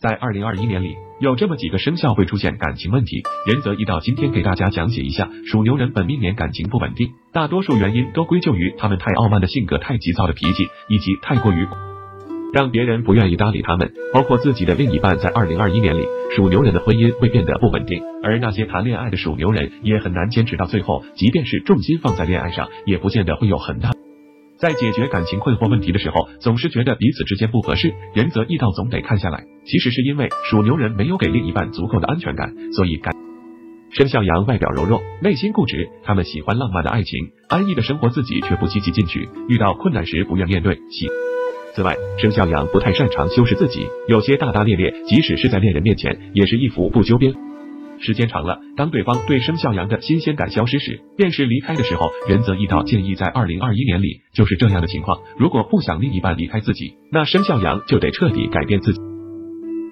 在二零二一年里，有这么几个生肖会出现感情问题。仁泽一到今天给大家讲解一下属牛人本命年感情不稳定，大多数原因都归咎于他们太傲慢的性格、太急躁的脾气，以及太过于让别人不愿意搭理他们。包括自己的另一半，在二零二一年里，属牛人的婚姻会变得不稳定，而那些谈恋爱的属牛人也很难坚持到最后，即便是重心放在恋爱上，也不见得会有很大。在解决感情困惑问题的时候，总是觉得彼此之间不合适，仁则一道总得看下来。其实是因为属牛人没有给另一半足够的安全感，所以感生肖羊外表柔弱，内心固执，他们喜欢浪漫的爱情，安逸的生活，自己却不积极进取，遇到困难时不愿面对。喜。此外，生肖羊不太擅长修饰自己，有些大大咧咧，即使是在恋人面前，也是一副不修边。时间长了，当对方对生肖羊的新鲜感消失时，便是离开的时候。仁泽一道建议，在二零二一年里就是这样的情况。如果不想另一半离开自己，那生肖羊就得彻底改变自己，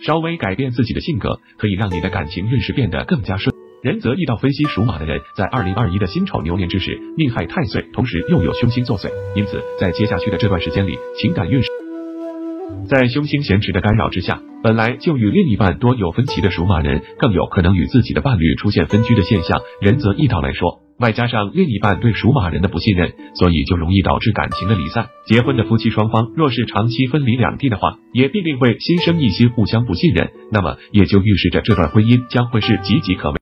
稍微改变自己的性格，可以让你的感情运势变得更加顺。仁泽一道分析，属马的人在二零二一的辛丑牛年之时，命害太岁，同时又有凶星作祟，因此在接下去的这段时间里，情感运势。在凶星咸持的干扰之下，本来就与另一半多有分歧的属马人，更有可能与自己的伴侣出现分居的现象。仁则易道来说，外加上另一半对属马人的不信任，所以就容易导致感情的离散。结婚的夫妻双方若是长期分离两地的话，也必定会心生一心，互相不信任。那么也就预示着这段婚姻将会是岌岌可危。